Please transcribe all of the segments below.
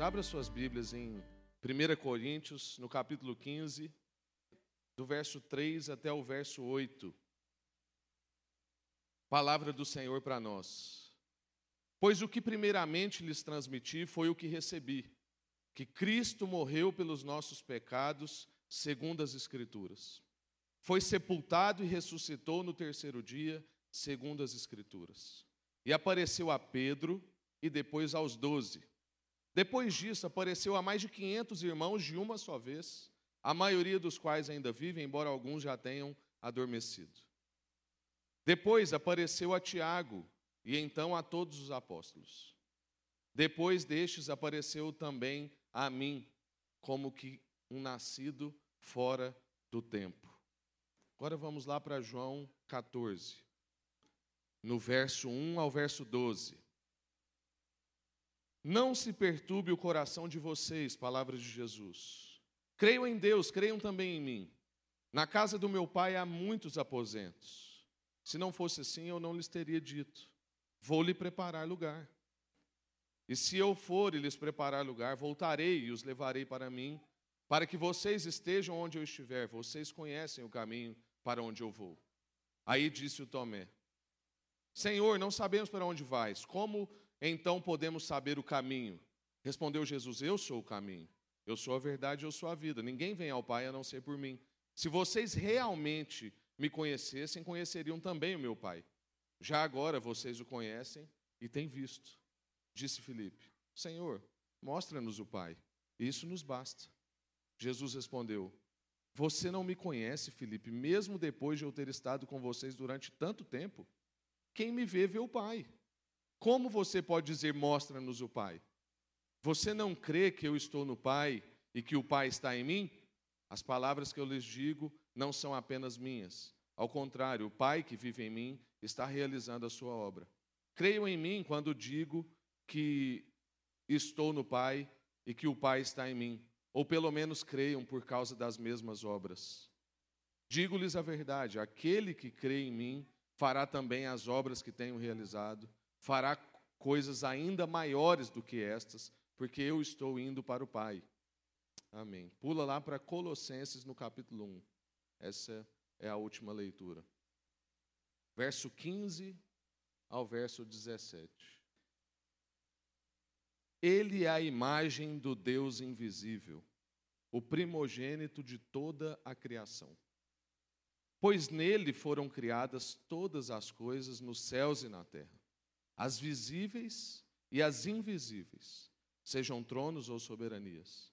Abra suas Bíblias em 1 Coríntios, no capítulo 15, do verso 3 até o verso 8. Palavra do Senhor para nós. Pois o que primeiramente lhes transmiti foi o que recebi, que Cristo morreu pelos nossos pecados, segundo as Escrituras. Foi sepultado e ressuscitou no terceiro dia, segundo as Escrituras. E apareceu a Pedro e depois aos doze. Depois disso, apareceu a mais de 500 irmãos de uma só vez, a maioria dos quais ainda vivem, embora alguns já tenham adormecido. Depois apareceu a Tiago e então a todos os apóstolos. Depois destes apareceu também a mim, como que um nascido fora do tempo. Agora vamos lá para João 14, no verso 1 ao verso 12. Não se perturbe o coração de vocês, palavras de Jesus. Creiam em Deus, creiam também em mim. Na casa do meu pai há muitos aposentos. Se não fosse assim, eu não lhes teria dito: Vou lhe preparar lugar. E se eu for e lhes preparar lugar, voltarei e os levarei para mim, para que vocês estejam onde eu estiver. Vocês conhecem o caminho para onde eu vou. Aí disse o Tomé: Senhor, não sabemos para onde vais. Como então podemos saber o caminho? Respondeu Jesus: Eu sou o caminho. Eu sou a verdade, eu sou a vida. Ninguém vem ao Pai a não ser por mim. Se vocês realmente me conhecessem, conheceriam também o meu Pai. Já agora vocês o conhecem e têm visto. Disse Filipe: Senhor, mostra-nos o Pai. Isso nos basta. Jesus respondeu: Você não me conhece, Filipe, mesmo depois de eu ter estado com vocês durante tanto tempo? Quem me vê, vê o Pai. Como você pode dizer, mostra-nos o Pai? Você não crê que eu estou no Pai e que o Pai está em mim? As palavras que eu lhes digo não são apenas minhas. Ao contrário, o Pai que vive em mim está realizando a sua obra. Creiam em mim quando digo que estou no Pai e que o Pai está em mim, ou pelo menos creiam por causa das mesmas obras. Digo-lhes a verdade: aquele que crê em mim fará também as obras que tenho realizado fará coisas ainda maiores do que estas, porque eu estou indo para o Pai. Amém. Pula lá para Colossenses no capítulo 1. Essa é a última leitura. Verso 15 ao verso 17. Ele é a imagem do Deus invisível, o primogênito de toda a criação. Pois nele foram criadas todas as coisas nos céus e na terra as visíveis e as invisíveis, sejam tronos ou soberanias,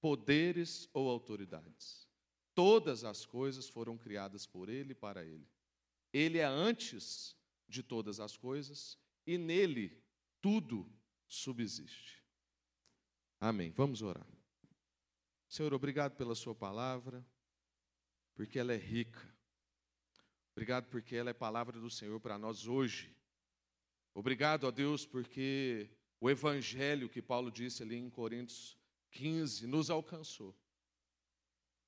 poderes ou autoridades. Todas as coisas foram criadas por Ele e para Ele. Ele é antes de todas as coisas e nele tudo subsiste. Amém. Vamos orar. Senhor, obrigado pela Sua palavra, porque ela é rica. Obrigado porque ela é palavra do Senhor para nós hoje. Obrigado a Deus porque o evangelho que Paulo disse ali em Coríntios 15 nos alcançou.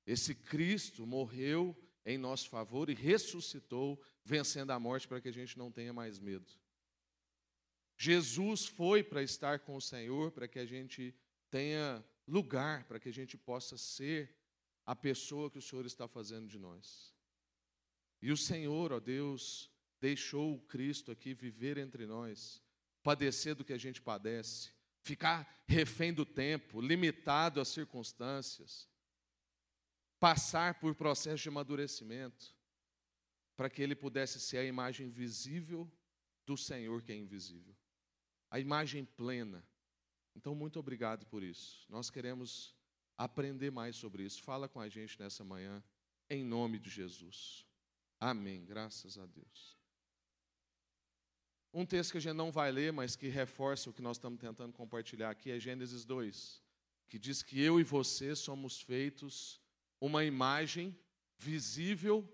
Esse Cristo morreu em nosso favor e ressuscitou, vencendo a morte para que a gente não tenha mais medo. Jesus foi para estar com o Senhor, para que a gente tenha lugar, para que a gente possa ser a pessoa que o Senhor está fazendo de nós. E o Senhor, ó Deus, deixou o Cristo aqui viver entre nós, padecer do que a gente padece, ficar refém do tempo, limitado às circunstâncias, passar por processo de amadurecimento, para que ele pudesse ser a imagem visível do Senhor que é invisível, a imagem plena. Então, muito obrigado por isso. Nós queremos aprender mais sobre isso. Fala com a gente nessa manhã, em nome de Jesus. Amém. Graças a Deus. Um texto que a gente não vai ler, mas que reforça o que nós estamos tentando compartilhar aqui é Gênesis 2, que diz que eu e você somos feitos uma imagem visível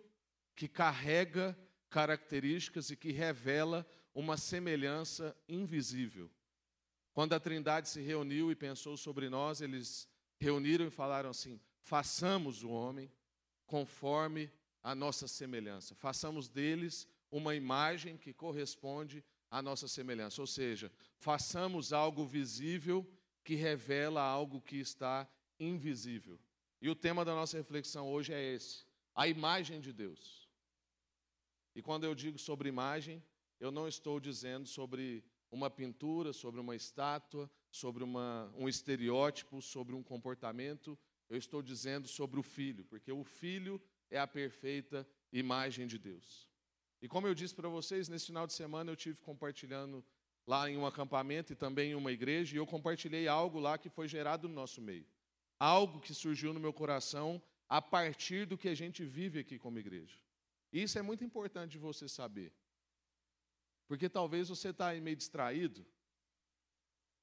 que carrega características e que revela uma semelhança invisível. Quando a Trindade se reuniu e pensou sobre nós, eles reuniram e falaram assim: façamos o homem conforme a nossa semelhança, façamos deles uma imagem que corresponde à nossa semelhança. Ou seja, façamos algo visível que revela algo que está invisível. E o tema da nossa reflexão hoje é esse: a imagem de Deus. E quando eu digo sobre imagem, eu não estou dizendo sobre uma pintura, sobre uma estátua, sobre uma, um estereótipo, sobre um comportamento. Eu estou dizendo sobre o Filho, porque o Filho é a perfeita imagem de Deus. E como eu disse para vocês, nesse final de semana eu tive compartilhando lá em um acampamento e também em uma igreja, e eu compartilhei algo lá que foi gerado no nosso meio. Algo que surgiu no meu coração a partir do que a gente vive aqui como igreja. E isso é muito importante de você saber. Porque talvez você está meio distraído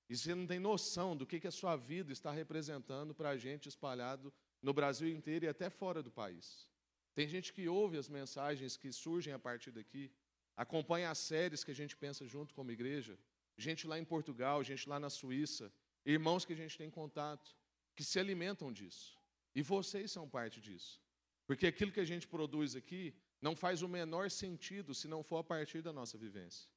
e você não tem noção do que, que a sua vida está representando para a gente espalhado no Brasil inteiro e até fora do país. Tem gente que ouve as mensagens que surgem a partir daqui, acompanha as séries que a gente pensa junto como igreja, gente lá em Portugal, gente lá na Suíça, irmãos que a gente tem contato, que se alimentam disso. E vocês são parte disso. Porque aquilo que a gente produz aqui não faz o menor sentido se não for a partir da nossa vivência.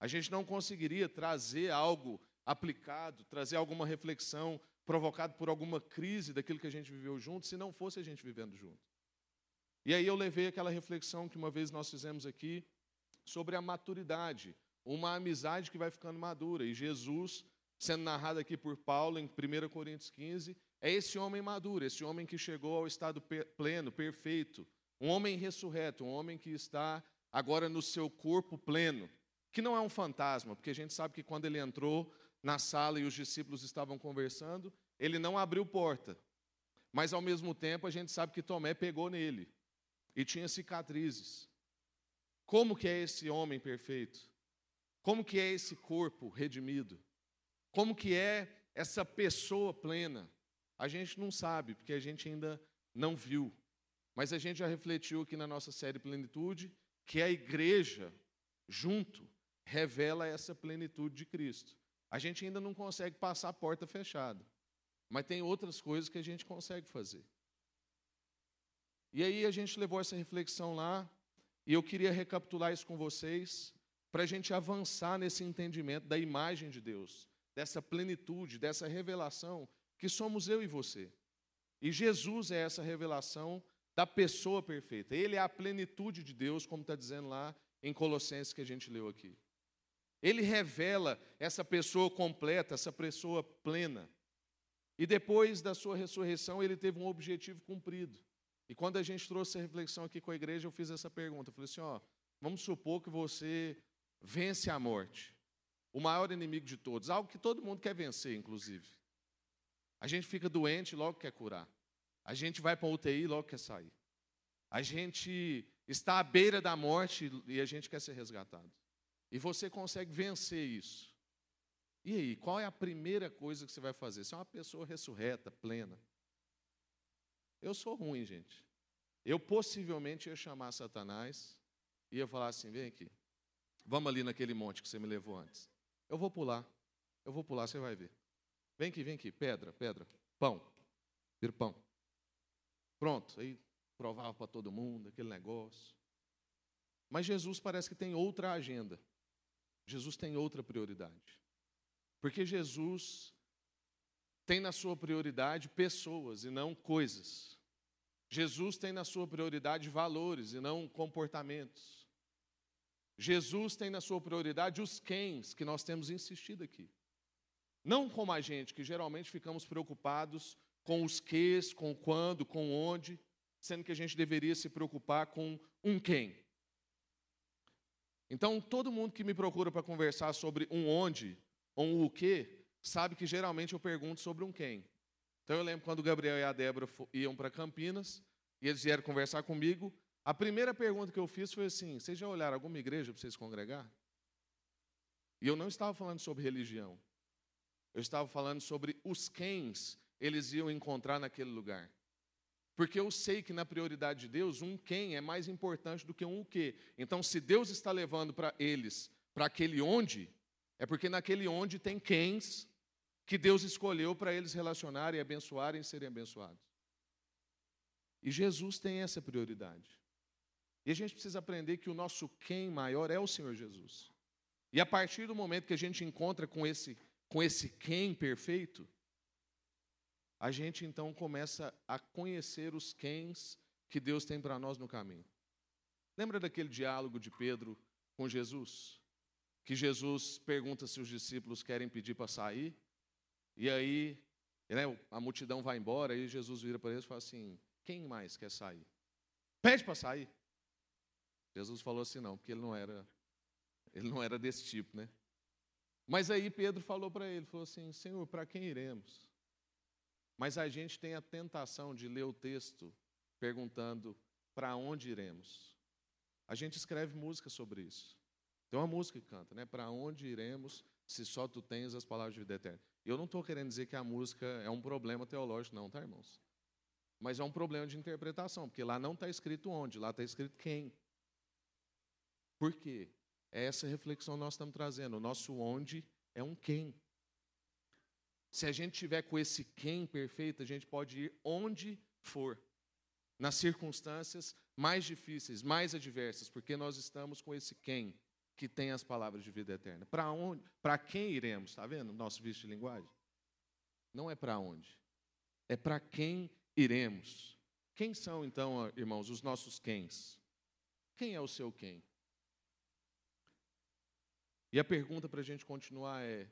A gente não conseguiria trazer algo aplicado, trazer alguma reflexão provocado por alguma crise daquilo que a gente viveu junto, se não fosse a gente vivendo junto. E aí eu levei aquela reflexão que uma vez nós fizemos aqui sobre a maturidade, uma amizade que vai ficando madura. E Jesus, sendo narrado aqui por Paulo em 1 Coríntios 15, é esse homem maduro, esse homem que chegou ao estado pleno, perfeito, um homem ressurreto, um homem que está agora no seu corpo pleno, que não é um fantasma, porque a gente sabe que quando ele entrou na sala e os discípulos estavam conversando, ele não abriu porta. Mas ao mesmo tempo a gente sabe que Tomé pegou nele e tinha cicatrizes. Como que é esse homem perfeito? Como que é esse corpo redimido? Como que é essa pessoa plena? A gente não sabe, porque a gente ainda não viu. Mas a gente já refletiu aqui na nossa série Plenitude que a igreja, junto, revela essa plenitude de Cristo. A gente ainda não consegue passar a porta fechada, mas tem outras coisas que a gente consegue fazer. E aí a gente levou essa reflexão lá, e eu queria recapitular isso com vocês, para a gente avançar nesse entendimento da imagem de Deus, dessa plenitude, dessa revelação que somos eu e você. E Jesus é essa revelação da pessoa perfeita. Ele é a plenitude de Deus, como está dizendo lá em Colossenses que a gente leu aqui. Ele revela essa pessoa completa, essa pessoa plena. E depois da sua ressurreição, ele teve um objetivo cumprido. E quando a gente trouxe a reflexão aqui com a igreja, eu fiz essa pergunta. Eu falei assim: ó, vamos supor que você vence a morte, o maior inimigo de todos, algo que todo mundo quer vencer, inclusive. A gente fica doente logo quer curar. A gente vai para a UTI logo quer sair. A gente está à beira da morte e a gente quer ser resgatado. E você consegue vencer isso. E aí, qual é a primeira coisa que você vai fazer? Você é uma pessoa ressurreta, plena. Eu sou ruim, gente. Eu possivelmente ia chamar Satanás e ia falar assim: vem aqui, vamos ali naquele monte que você me levou antes. Eu vou pular, eu vou pular, você vai ver. Vem aqui, vem aqui, pedra, pedra, pão, vira pão. Pronto, aí provava para todo mundo aquele negócio. Mas Jesus parece que tem outra agenda. Jesus tem outra prioridade. Porque Jesus tem na sua prioridade pessoas e não coisas. Jesus tem na sua prioridade valores e não comportamentos. Jesus tem na sua prioridade os quens que nós temos insistido aqui. Não como a gente, que geralmente ficamos preocupados com os ques, com quando, com onde, sendo que a gente deveria se preocupar com um quem. Então, todo mundo que me procura para conversar sobre um onde ou um o que, sabe que geralmente eu pergunto sobre um quem. Então, eu lembro quando o Gabriel e a Débora iam para Campinas e eles vieram conversar comigo. A primeira pergunta que eu fiz foi assim: vocês já olharam alguma igreja para vocês congregar? E eu não estava falando sobre religião. Eu estava falando sobre os quens eles iam encontrar naquele lugar. Porque eu sei que na prioridade de Deus, um quem é mais importante do que um o que. Então, se Deus está levando para eles para aquele onde, é porque naquele onde tem quens que Deus escolheu para eles relacionarem, abençoarem e serem abençoados. E Jesus tem essa prioridade. E a gente precisa aprender que o nosso quem maior é o Senhor Jesus. E a partir do momento que a gente encontra com esse com esse quem perfeito, a gente então começa a conhecer os quens que Deus tem para nós no caminho. Lembra daquele diálogo de Pedro com Jesus? Que Jesus pergunta se os discípulos querem pedir para sair, e aí né, a multidão vai embora, e Jesus vira para eles e fala assim: quem mais quer sair? Pede para sair. Jesus falou assim, não, porque ele não era, ele não era desse tipo, né? Mas aí Pedro falou para ele, falou assim, Senhor, para quem iremos? Mas a gente tem a tentação de ler o texto perguntando para onde iremos. A gente escreve música sobre isso. Tem uma música que canta, né? Para onde iremos se só tu tens as palavras de vida eterna? Eu não estou querendo dizer que a música é um problema teológico, não, tá, irmãos? Mas é um problema de interpretação, porque lá não está escrito onde, lá está escrito quem. Por quê? É essa reflexão que nós estamos trazendo. O nosso onde é um quem. Se a gente tiver com esse quem perfeito, a gente pode ir onde for, nas circunstâncias mais difíceis, mais adversas, porque nós estamos com esse quem que tem as palavras de vida eterna. Para onde? Para quem iremos? Está vendo nosso vício de linguagem? Não é para onde. É para quem iremos. Quem são então, irmãos, os nossos quens? Quem é o seu quem? E a pergunta para a gente continuar é: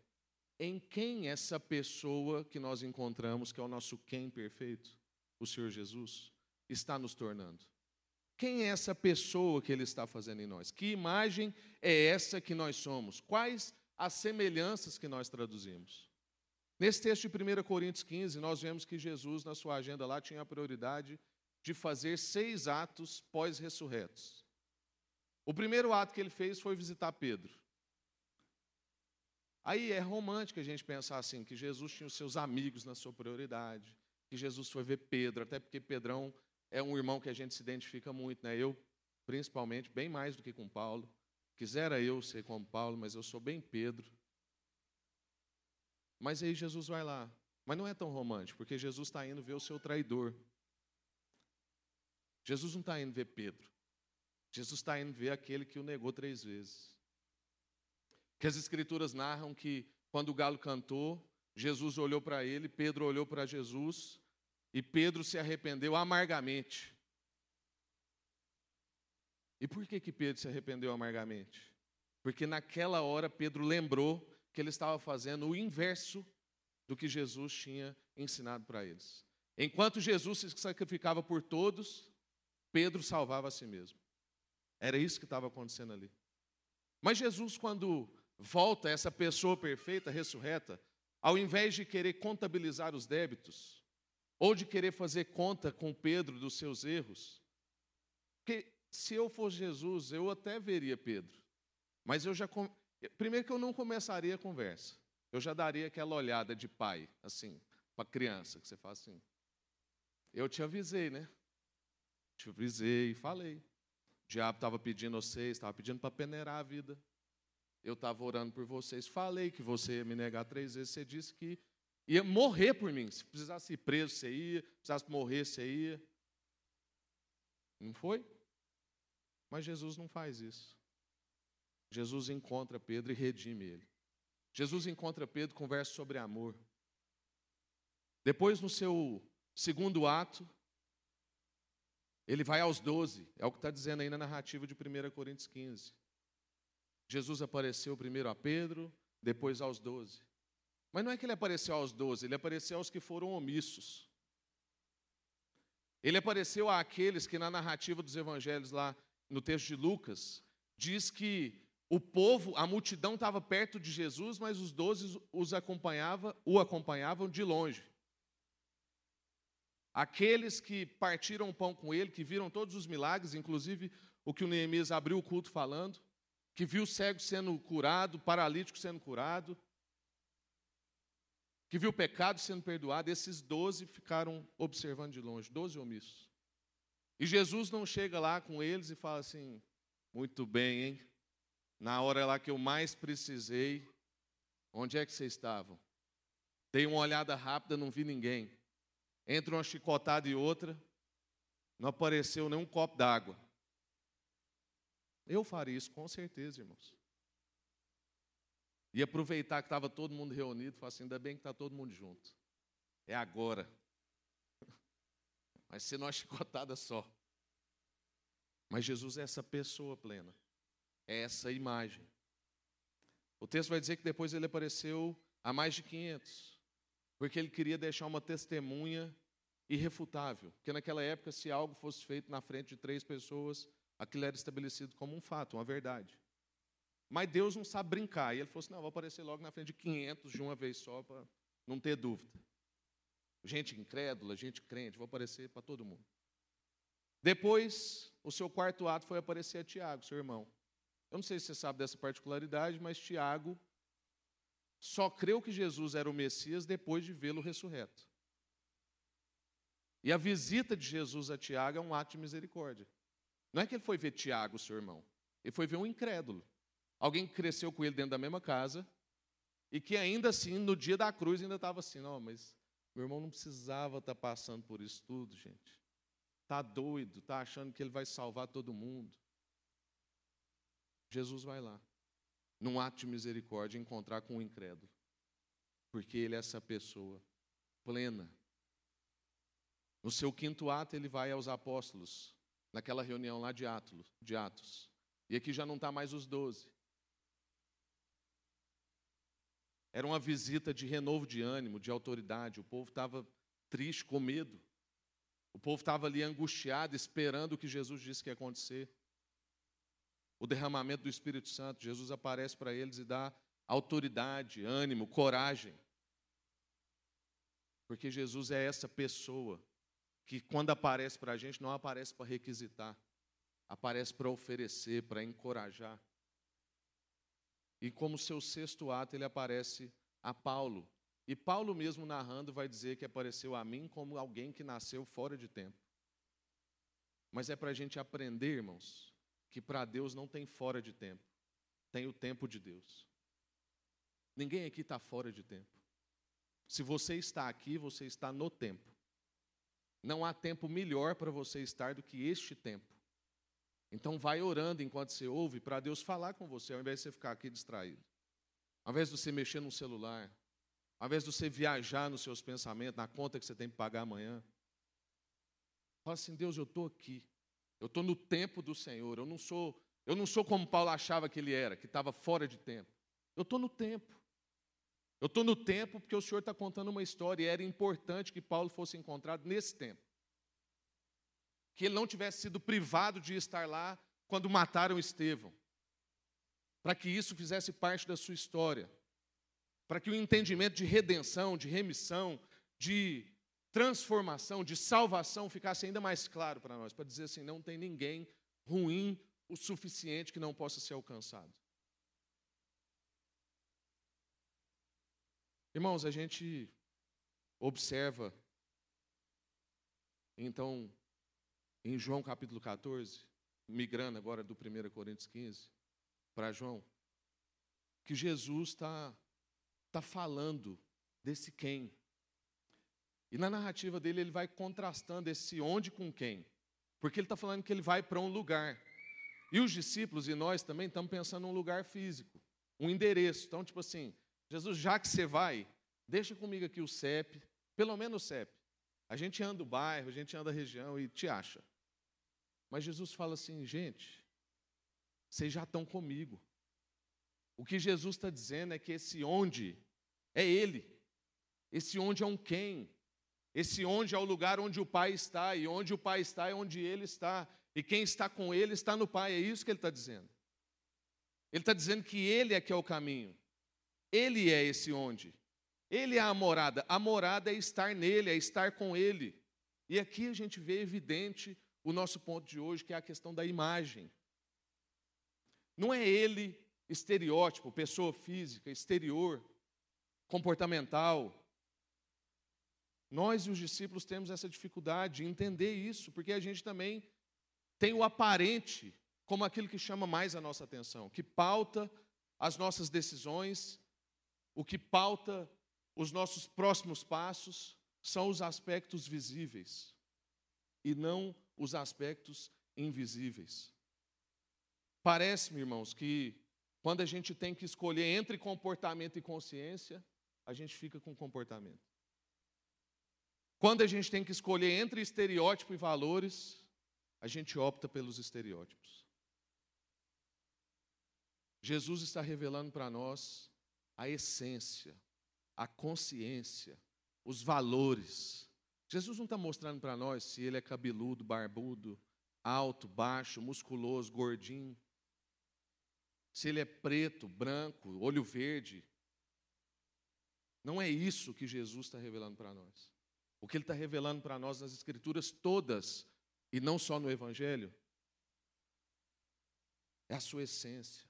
em quem essa pessoa que nós encontramos, que é o nosso quem perfeito, o Senhor Jesus, está nos tornando? Quem é essa pessoa que Ele está fazendo em nós? Que imagem é essa que nós somos? Quais as semelhanças que nós traduzimos? Nesse texto de 1 Coríntios 15, nós vemos que Jesus, na sua agenda lá, tinha a prioridade de fazer seis atos pós-ressurretos. O primeiro ato que ele fez foi visitar Pedro. Aí é romântico a gente pensar assim, que Jesus tinha os seus amigos na sua prioridade, que Jesus foi ver Pedro, até porque Pedrão é um irmão que a gente se identifica muito, né? Eu, principalmente, bem mais do que com Paulo. Quisera eu ser como Paulo, mas eu sou bem Pedro. Mas aí Jesus vai lá. Mas não é tão romântico, porque Jesus está indo ver o seu traidor. Jesus não está indo ver Pedro. Jesus está indo ver aquele que o negou três vezes que as Escrituras narram que quando o galo cantou, Jesus olhou para ele, Pedro olhou para Jesus e Pedro se arrependeu amargamente. E por que, que Pedro se arrependeu amargamente? Porque naquela hora Pedro lembrou que ele estava fazendo o inverso do que Jesus tinha ensinado para eles. Enquanto Jesus se sacrificava por todos, Pedro salvava a si mesmo. Era isso que estava acontecendo ali. Mas Jesus, quando volta essa pessoa perfeita, ressurreta, ao invés de querer contabilizar os débitos, ou de querer fazer conta com Pedro dos seus erros, porque se eu fosse Jesus, eu até veria Pedro, mas eu já. Primeiro que eu não começaria a conversa, eu já daria aquela olhada de pai, assim, para criança, que você faz assim. Eu te avisei, né? Te avisei e falei. O diabo estava pedindo vocês, estava pedindo para peneirar a vida. Eu estava orando por vocês, falei que você ia me negar três vezes, você disse que ia morrer por mim. Se precisasse ir preso, você ia, se precisasse morrer, você ia. Não foi? Mas Jesus não faz isso. Jesus encontra Pedro e redime ele. Jesus encontra Pedro, conversa sobre amor. Depois, no seu segundo ato, ele vai aos doze, é o que está dizendo aí na narrativa de 1 Coríntios 15. Jesus apareceu primeiro a Pedro, depois aos doze. Mas não é que ele apareceu aos doze, ele apareceu aos que foram omissos. Ele apareceu àqueles que, na narrativa dos evangelhos, lá no texto de Lucas, diz que o povo, a multidão estava perto de Jesus, mas os doze os acompanhava, o acompanhavam de longe. Aqueles que partiram o pão com ele, que viram todos os milagres, inclusive o que o Neemias abriu o culto falando, que viu cego sendo curado, paralítico sendo curado, que viu o pecado sendo perdoado, esses doze ficaram observando de longe, doze omissos. E Jesus não chega lá com eles e fala assim: muito bem, hein? Na hora lá que eu mais precisei, onde é que vocês estavam? Dei uma olhada rápida, não vi ninguém. Entre uma chicotada e outra, não apareceu nenhum copo d'água. Eu faria isso com certeza, irmãos. E aproveitar que estava todo mundo reunido, falar assim: ainda bem que está todo mundo junto. É agora. Vai ser numa chicotada só. Mas Jesus é essa pessoa plena, é essa imagem. O texto vai dizer que depois ele apareceu a mais de 500, porque ele queria deixar uma testemunha irrefutável, porque naquela época, se algo fosse feito na frente de três pessoas, aquilo era estabelecido como um fato, uma verdade. Mas Deus não sabe brincar, e ele falou assim: não, vou aparecer logo na frente de 500 de uma vez só, para não ter dúvida. Gente incrédula, gente crente, vou aparecer para todo mundo. Depois, o seu quarto ato foi aparecer a Tiago, seu irmão. Eu não sei se você sabe dessa particularidade, mas Tiago só creu que Jesus era o Messias depois de vê-lo ressurreto. E a visita de Jesus a Tiago é um ato de misericórdia. Não é que ele foi ver Tiago, seu irmão. Ele foi ver um incrédulo. Alguém que cresceu com ele dentro da mesma casa e que ainda assim, no dia da cruz, ainda estava assim, não, mas meu irmão não precisava estar tá passando por isso tudo, gente. Está doido, está achando que ele vai salvar todo mundo. Jesus vai lá, num ato de misericórdia, encontrar com o incrédulo. Porque ele é essa pessoa plena. No seu quinto ato, ele vai aos apóstolos, naquela reunião lá de Atos. De Atos. E aqui já não está mais os doze. Era uma visita de renovo de ânimo, de autoridade. O povo estava triste, com medo. O povo estava ali angustiado, esperando o que Jesus disse que ia acontecer. O derramamento do Espírito Santo, Jesus aparece para eles e dá autoridade, ânimo, coragem. Porque Jesus é essa pessoa que, quando aparece para a gente, não aparece para requisitar, aparece para oferecer, para encorajar. E como seu sexto ato, ele aparece a Paulo, e Paulo, mesmo narrando, vai dizer que apareceu a mim como alguém que nasceu fora de tempo. Mas é para a gente aprender, irmãos, que para Deus não tem fora de tempo, tem o tempo de Deus. Ninguém aqui está fora de tempo. Se você está aqui, você está no tempo. Não há tempo melhor para você estar do que este tempo. Então vai orando enquanto você ouve para Deus falar com você, ao invés de você ficar aqui distraído. Ao invés de você mexer no celular, ao invés de você viajar nos seus pensamentos, na conta que você tem que pagar amanhã. Fala assim, Deus, eu estou aqui. Eu estou no tempo do Senhor. Eu não sou, eu não sou como Paulo achava que ele era, que estava fora de tempo. Eu estou no tempo. Eu estou no tempo porque o Senhor está contando uma história e era importante que Paulo fosse encontrado nesse tempo. Que ele não tivesse sido privado de estar lá quando mataram Estevão. Para que isso fizesse parte da sua história para que o entendimento de redenção, de remissão, de transformação, de salvação ficasse ainda mais claro para nós, para dizer assim: não tem ninguém ruim o suficiente que não possa ser alcançado. Irmãos, a gente observa, então, em João capítulo 14, migrando agora do 1 Coríntios 15 para João, que Jesus está está falando desse quem. E na narrativa dele, ele vai contrastando esse onde com quem. Porque ele está falando que ele vai para um lugar. E os discípulos e nós também estamos pensando num lugar físico, um endereço. Então, tipo assim, Jesus, já que você vai, deixa comigo aqui o CEP, pelo menos o CEP. A gente anda o bairro, a gente anda a região e te acha. Mas Jesus fala assim, gente, vocês já estão comigo. O que Jesus está dizendo é que esse onde é Ele. Esse onde é um quem. Esse onde é o lugar onde o Pai está, e onde o Pai está é onde Ele está. E quem está com Ele está no Pai. É isso que Ele está dizendo. Ele está dizendo que Ele é que é o caminho. Ele é esse onde. Ele é a morada. A morada é estar nele, é estar com Ele. E aqui a gente vê evidente o nosso ponto de hoje, que é a questão da imagem. Não é Ele estereótipo, pessoa física, exterior, comportamental. Nós e os discípulos temos essa dificuldade de entender isso, porque a gente também tem o aparente como aquilo que chama mais a nossa atenção, que pauta as nossas decisões, o que pauta os nossos próximos passos são os aspectos visíveis e não os aspectos invisíveis. Parece-me, irmãos, que quando a gente tem que escolher entre comportamento e consciência, a gente fica com comportamento. Quando a gente tem que escolher entre estereótipo e valores, a gente opta pelos estereótipos. Jesus está revelando para nós a essência, a consciência, os valores. Jesus não está mostrando para nós se ele é cabeludo, barbudo, alto, baixo, musculoso, gordinho, se ele é preto, branco, olho verde. Não é isso que Jesus está revelando para nós. O que ele está revelando para nós nas Escrituras todas e não só no Evangelho, é a sua essência,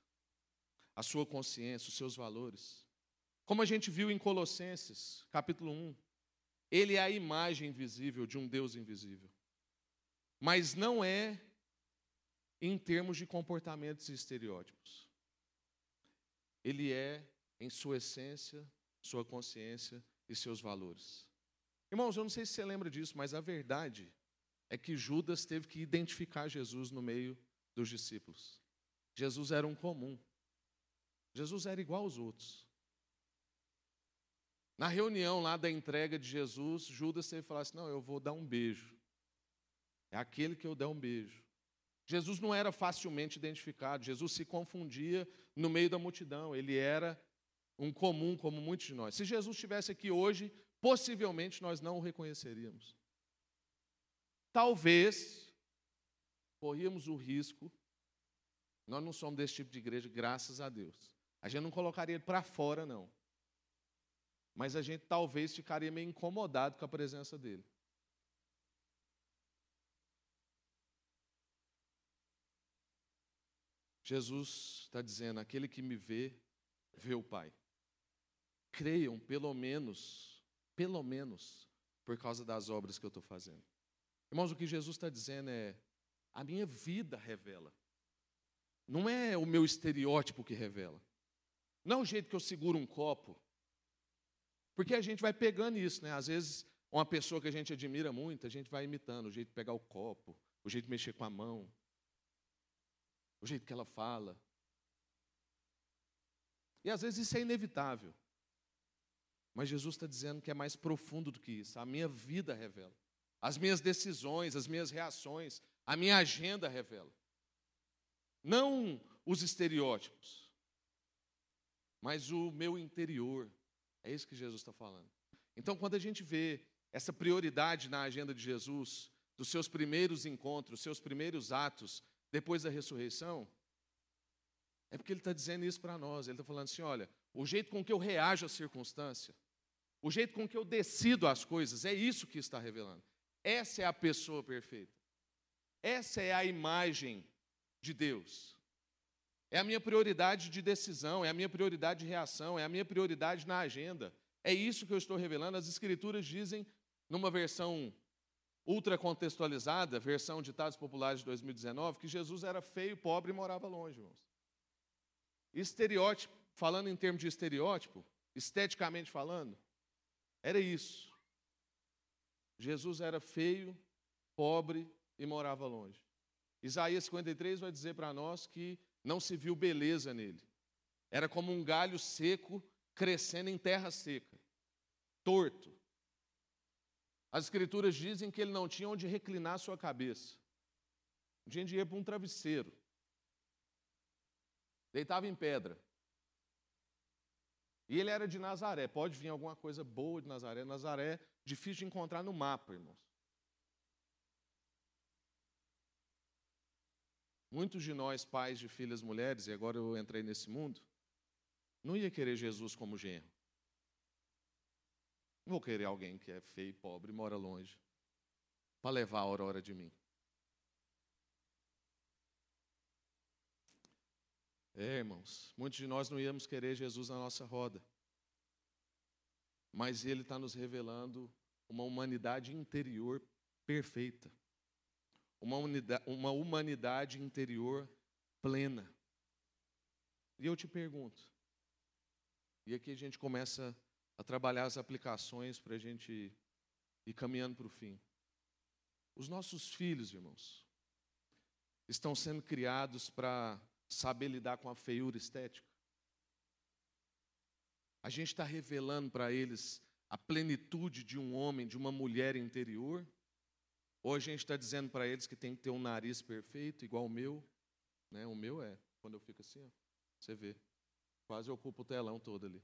a sua consciência, os seus valores. Como a gente viu em Colossenses, capítulo 1, ele é a imagem visível de um Deus invisível. Mas não é em termos de comportamentos e estereótipos. Ele é em sua essência, sua consciência e seus valores. Irmãos, eu não sei se você lembra disso, mas a verdade é que Judas teve que identificar Jesus no meio dos discípulos. Jesus era um comum. Jesus era igual aos outros. Na reunião lá da entrega de Jesus, Judas que falar assim: não, eu vou dar um beijo. É aquele que eu der um beijo. Jesus não era facilmente identificado, Jesus se confundia no meio da multidão, ele era um comum como muitos de nós. Se Jesus estivesse aqui hoje, possivelmente nós não o reconheceríamos talvez corríamos o risco, nós não somos desse tipo de igreja, graças a Deus. A gente não colocaria ele para fora, não. Mas a gente talvez ficaria meio incomodado com a presença dele. Jesus está dizendo: aquele que me vê, vê o Pai. Creiam, pelo menos, pelo menos, por causa das obras que eu estou fazendo. Irmãos, o que Jesus está dizendo é: a minha vida revela. Não é o meu estereótipo que revela. Não é o jeito que eu seguro um copo. Porque a gente vai pegando isso, né? Às vezes, uma pessoa que a gente admira muito, a gente vai imitando o jeito de pegar o copo, o jeito de mexer com a mão, o jeito que ela fala. E às vezes isso é inevitável. Mas Jesus está dizendo que é mais profundo do que isso. A minha vida revela. As minhas decisões, as minhas reações, a minha agenda revela. Não os estereótipos, mas o meu interior. É isso que Jesus está falando. Então, quando a gente vê essa prioridade na agenda de Jesus, dos seus primeiros encontros, seus primeiros atos depois da ressurreição, é porque ele está dizendo isso para nós. Ele está falando assim: olha, o jeito com que eu reajo à circunstância, o jeito com que eu decido as coisas, é isso que está revelando. Essa é a pessoa perfeita. Essa é a imagem de Deus. É a minha prioridade de decisão, é a minha prioridade de reação, é a minha prioridade na agenda. É isso que eu estou revelando. As Escrituras dizem, numa versão ultra contextualizada, versão Ditados Populares de 2019, que Jesus era feio, pobre e morava longe, irmãos. Estereótipo, falando em termos de estereótipo, esteticamente falando, era isso. Jesus era feio, pobre e morava longe. Isaías 53 vai dizer para nós que não se viu beleza nele. Era como um galho seco crescendo em terra seca, torto. As escrituras dizem que ele não tinha onde reclinar sua cabeça. Um dia ia para um travesseiro. Deitava em pedra. E ele era de Nazaré. Pode vir alguma coisa boa de Nazaré. Nazaré difícil de encontrar no mapa, irmãos. Muitos de nós, pais de filhas mulheres, e agora eu entrei nesse mundo, não ia querer Jesus como genro. Não vou querer alguém que é feio, pobre, mora longe, para levar a aurora de mim. É, irmãos, muitos de nós não íamos querer Jesus na nossa roda mas ele está nos revelando uma humanidade interior perfeita, uma, unidade, uma humanidade interior plena. E eu te pergunto, e aqui a gente começa a trabalhar as aplicações para a gente ir caminhando para o fim. Os nossos filhos, irmãos, estão sendo criados para saber lidar com a feiura estética. A gente está revelando para eles a plenitude de um homem, de uma mulher interior? Ou a gente está dizendo para eles que tem que ter um nariz perfeito, igual o meu? Né? O meu é, quando eu fico assim, ó, você vê, quase ocupa o telão todo ali.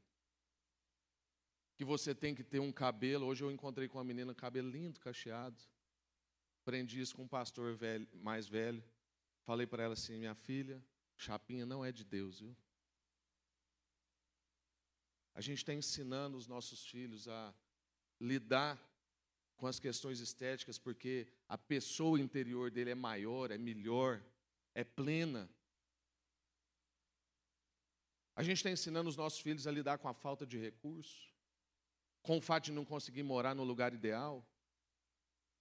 Que você tem que ter um cabelo. Hoje eu encontrei com uma menina, cabelo lindo, cacheado. Aprendi isso com um pastor velho, mais velho. Falei para ela assim: minha filha, chapinha não é de Deus, viu? A gente está ensinando os nossos filhos a lidar com as questões estéticas, porque a pessoa interior dele é maior, é melhor, é plena. A gente está ensinando os nossos filhos a lidar com a falta de recursos, com o fato de não conseguir morar no lugar ideal.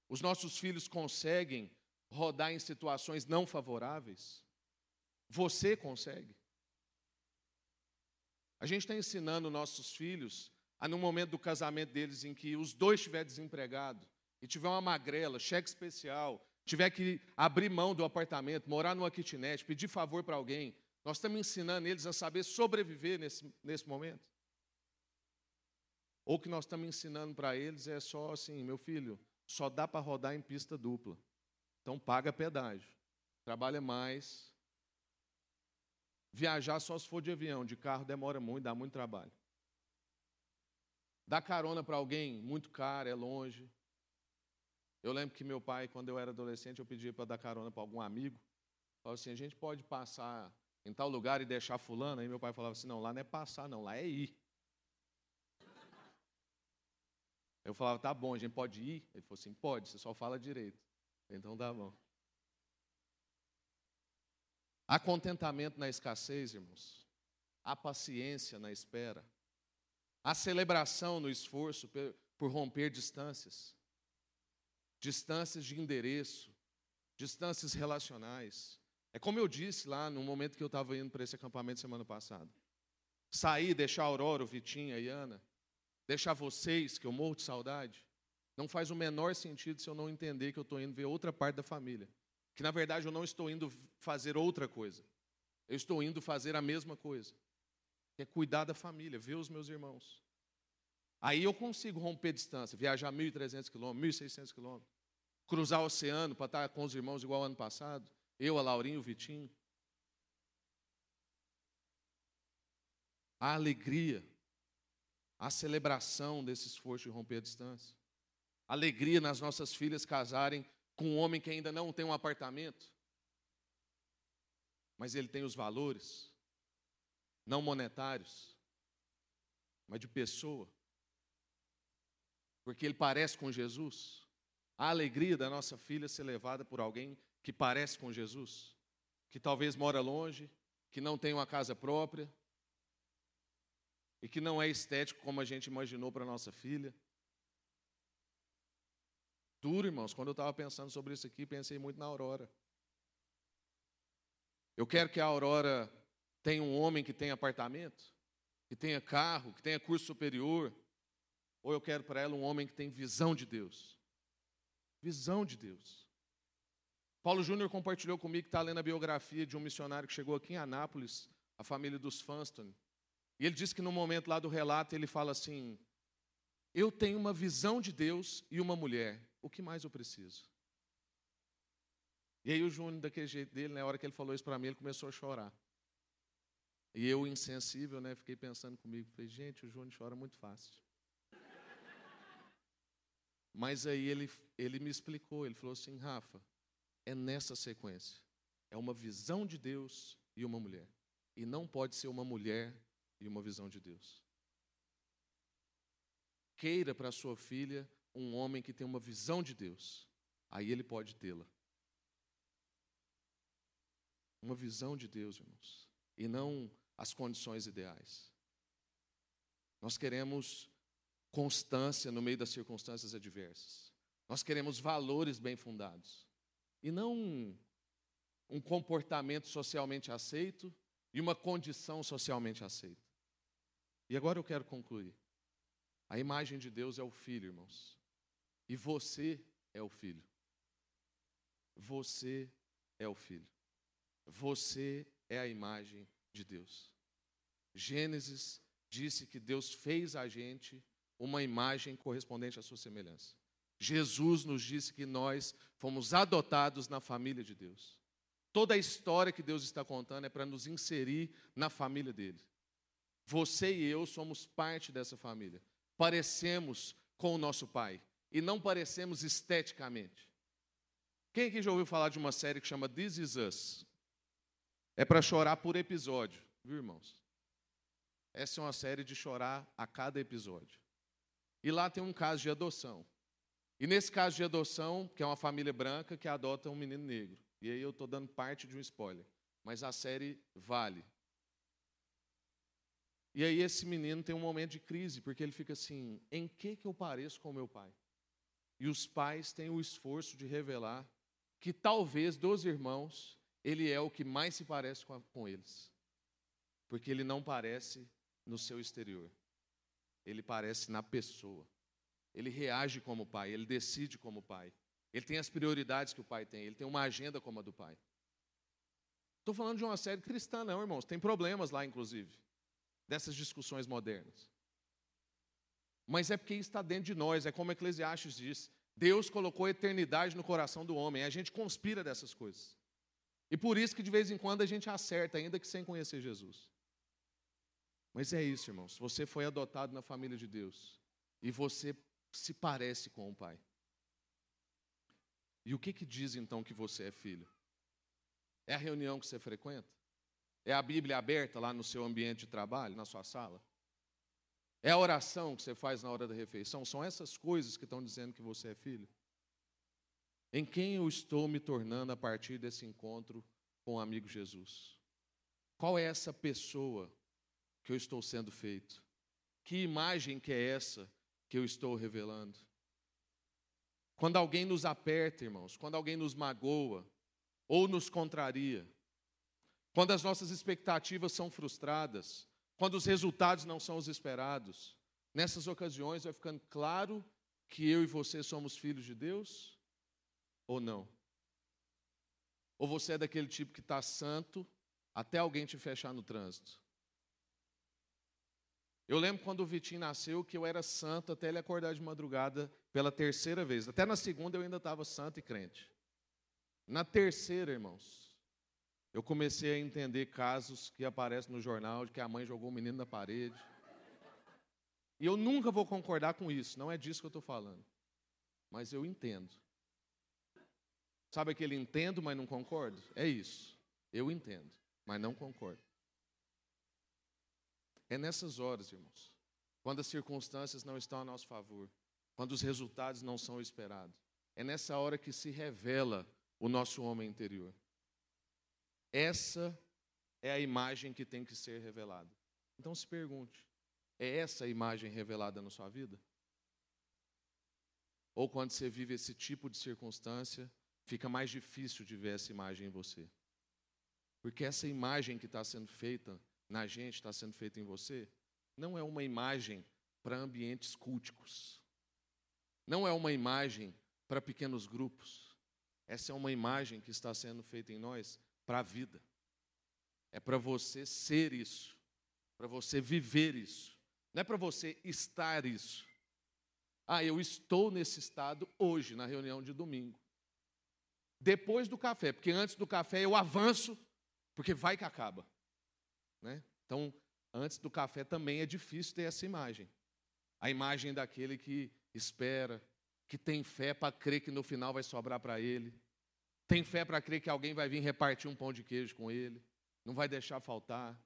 Os nossos filhos conseguem rodar em situações não favoráveis. Você consegue. A gente está ensinando nossos filhos a, no momento do casamento deles, em que os dois estiverem desempregados e tiver uma magrela, cheque especial, tiver que abrir mão do apartamento, morar numa kitnet, pedir favor para alguém, nós estamos ensinando eles a saber sobreviver nesse, nesse momento. Ou o que nós estamos ensinando para eles é só assim, meu filho, só dá para rodar em pista dupla. Então paga pedágio. Trabalha mais, Viajar só se for de avião, de carro demora muito, dá muito trabalho. Dar carona para alguém, muito caro, é longe. Eu lembro que meu pai, quando eu era adolescente, eu pedia para dar carona para algum amigo. Falava assim: a gente pode passar em tal lugar e deixar fulano? Aí meu pai falava assim: não, lá não é passar, não, lá é ir. Eu falava: tá bom, a gente pode ir? Ele falou assim: pode, você só fala direito. Então tá bom. Há contentamento na escassez, irmãos. Há paciência na espera. Há celebração no esforço por romper distâncias. Distâncias de endereço, distâncias relacionais. É como eu disse lá no momento que eu estava indo para esse acampamento semana passada. Sair, deixar a Aurora, o Vitinho, a Iana, deixar vocês, que eu morro de saudade, não faz o menor sentido se eu não entender que eu estou indo ver outra parte da família que na verdade eu não estou indo fazer outra coisa. Eu estou indo fazer a mesma coisa. Que é cuidar da família, ver os meus irmãos. Aí eu consigo romper distância, viajar 1.300 quilômetros, 1.600 quilômetros, cruzar o oceano para estar com os irmãos igual ano passado, eu, a Laurinho, o Vitinho. A alegria, a celebração desse esforço de romper a distância. Alegria nas nossas filhas casarem com um homem que ainda não tem um apartamento, mas ele tem os valores, não monetários, mas de pessoa, porque ele parece com Jesus. A alegria da nossa filha ser levada por alguém que parece com Jesus, que talvez mora longe, que não tem uma casa própria e que não é estético como a gente imaginou para nossa filha. Duro, irmãos. Quando eu estava pensando sobre isso aqui, pensei muito na Aurora. Eu quero que a Aurora tenha um homem que tenha apartamento, que tenha carro, que tenha curso superior. Ou eu quero para ela um homem que tem visão de Deus. Visão de Deus. Paulo Júnior compartilhou comigo que está lendo a biografia de um missionário que chegou aqui em Anápolis, a família dos Funston. E ele disse que no momento lá do relato ele fala assim: Eu tenho uma visão de Deus e uma mulher o que mais eu preciso? E aí o Júnior, daquele jeito dele, na hora que ele falou isso para mim, ele começou a chorar. E eu, insensível, né, fiquei pensando comigo, falei, gente, o Júnior chora muito fácil. Mas aí ele, ele me explicou, ele falou assim, Rafa, é nessa sequência. É uma visão de Deus e uma mulher. E não pode ser uma mulher e uma visão de Deus. Queira para sua filha um homem que tem uma visão de Deus, aí ele pode tê-la. Uma visão de Deus, irmãos, e não as condições ideais. Nós queremos constância no meio das circunstâncias adversas. Nós queremos valores bem fundados. E não um, comportamento socialmente aceito e uma condição socialmente aceita. E agora eu quero concluir. A imagem de Deus é o Filho, irmãos. E você é o filho. Você é o filho. Você é a imagem de Deus. Gênesis disse que Deus fez a gente uma imagem correspondente à sua semelhança. Jesus nos disse que nós fomos adotados na família de Deus. Toda a história que Deus está contando é para nos inserir na família dele. Você e eu somos parte dessa família. Parecemos com o nosso pai e não parecemos esteticamente. Quem aqui já ouviu falar de uma série que chama This Is Us? É para chorar por episódio, viu, irmãos? Essa é uma série de chorar a cada episódio. E lá tem um caso de adoção. E nesse caso de adoção, que é uma família branca que adota um menino negro. E aí eu estou dando parte de um spoiler. Mas a série vale. E aí esse menino tem um momento de crise, porque ele fica assim: em que, que eu pareço com meu pai? E os pais têm o esforço de revelar que talvez dos irmãos, ele é o que mais se parece com, a, com eles. Porque ele não parece no seu exterior, ele parece na pessoa. Ele reage como pai, ele decide como pai. Ele tem as prioridades que o pai tem, ele tem uma agenda como a do pai. Estou falando de uma série cristã, não, irmãos. Tem problemas lá, inclusive, dessas discussões modernas. Mas é porque está dentro de nós, é como Eclesiastes diz. Deus colocou a eternidade no coração do homem, a gente conspira dessas coisas. E por isso que de vez em quando a gente acerta, ainda que sem conhecer Jesus. Mas é isso, irmãos. Você foi adotado na família de Deus. E você se parece com o pai. E o que, que diz então que você é filho? É a reunião que você frequenta? É a Bíblia aberta lá no seu ambiente de trabalho, na sua sala? É a oração que você faz na hora da refeição? São essas coisas que estão dizendo que você é filho? Em quem eu estou me tornando a partir desse encontro com o amigo Jesus? Qual é essa pessoa que eu estou sendo feito? Que imagem que é essa que eu estou revelando. Quando alguém nos aperta, irmãos, quando alguém nos magoa ou nos contraria, quando as nossas expectativas são frustradas, quando os resultados não são os esperados, nessas ocasiões vai ficando claro que eu e você somos filhos de Deus ou não? Ou você é daquele tipo que está santo até alguém te fechar no trânsito? Eu lembro quando o Vitinho nasceu que eu era santo até ele acordar de madrugada pela terceira vez. Até na segunda eu ainda estava santo e crente. Na terceira, irmãos, eu comecei a entender casos que aparecem no jornal de que a mãe jogou o menino na parede. E eu nunca vou concordar com isso, não é disso que eu estou falando. Mas eu entendo. Sabe aquele entendo, mas não concordo? É isso. Eu entendo, mas não concordo. É nessas horas, irmãos, quando as circunstâncias não estão a nosso favor, quando os resultados não são esperados, é nessa hora que se revela o nosso homem interior. Essa é a imagem que tem que ser revelada. Então se pergunte: é essa a imagem revelada na sua vida? Ou quando você vive esse tipo de circunstância, fica mais difícil de ver essa imagem em você? Porque essa imagem que está sendo feita na gente, está sendo feito em você, não é uma imagem para ambientes culticos. Não é uma imagem para pequenos grupos. Essa é uma imagem que está sendo feita em nós para a vida. É para você ser isso, para você viver isso. Não é para você estar isso. Ah, eu estou nesse estado hoje, na reunião de domingo. Depois do café, porque antes do café eu avanço, porque vai que acaba. Né? Então, antes do café também é difícil ter essa imagem. A imagem daquele que espera, que tem fé para crer que no final vai sobrar para ele. Tem fé para crer que alguém vai vir repartir um pão de queijo com ele. Não vai deixar faltar.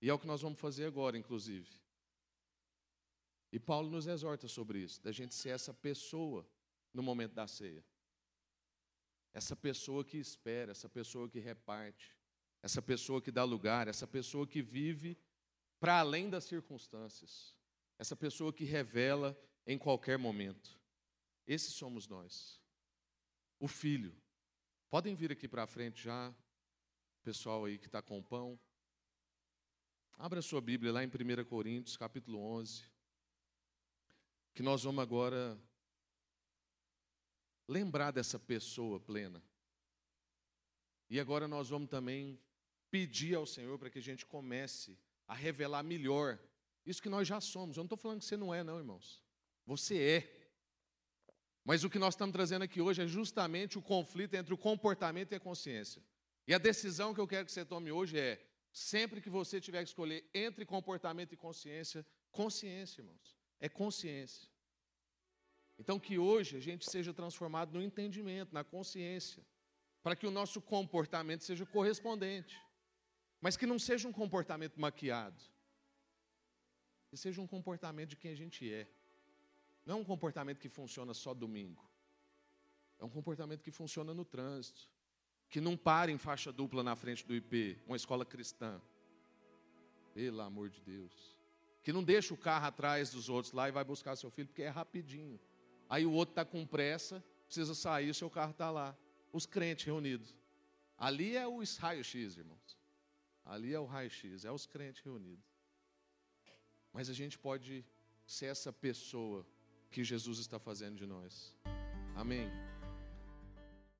E é o que nós vamos fazer agora, inclusive. E Paulo nos exorta sobre isso, da gente ser essa pessoa no momento da ceia. Essa pessoa que espera, essa pessoa que reparte, essa pessoa que dá lugar, essa pessoa que vive para além das circunstâncias, essa pessoa que revela em qualquer momento. Esses somos nós. O filho. Podem vir aqui para frente já, pessoal aí que está com o pão. Abra sua Bíblia lá em 1 Coríntios, capítulo 11, que nós vamos agora lembrar dessa pessoa plena. E agora nós vamos também pedir ao Senhor para que a gente comece a revelar melhor isso que nós já somos. Eu não estou falando que você não é, não, irmãos. Você é. Mas o que nós estamos trazendo aqui hoje é justamente o conflito entre o comportamento e a consciência. E a decisão que eu quero que você tome hoje é: sempre que você tiver que escolher entre comportamento e consciência, consciência, irmãos. É consciência. Então, que hoje a gente seja transformado no entendimento, na consciência, para que o nosso comportamento seja correspondente, mas que não seja um comportamento maquiado, que seja um comportamento de quem a gente é. Não é um comportamento que funciona só domingo. É um comportamento que funciona no trânsito, que não para em faixa dupla na frente do IP, uma escola cristã. Pelo amor de Deus. Que não deixa o carro atrás dos outros lá e vai buscar seu filho, porque é rapidinho. Aí o outro está com pressa, precisa sair, o seu carro está lá. Os crentes reunidos. Ali é o raio-x, irmãos. Ali é o raio-x, é os crentes reunidos. Mas a gente pode ser essa pessoa que Jesus está fazendo de nós. Amém.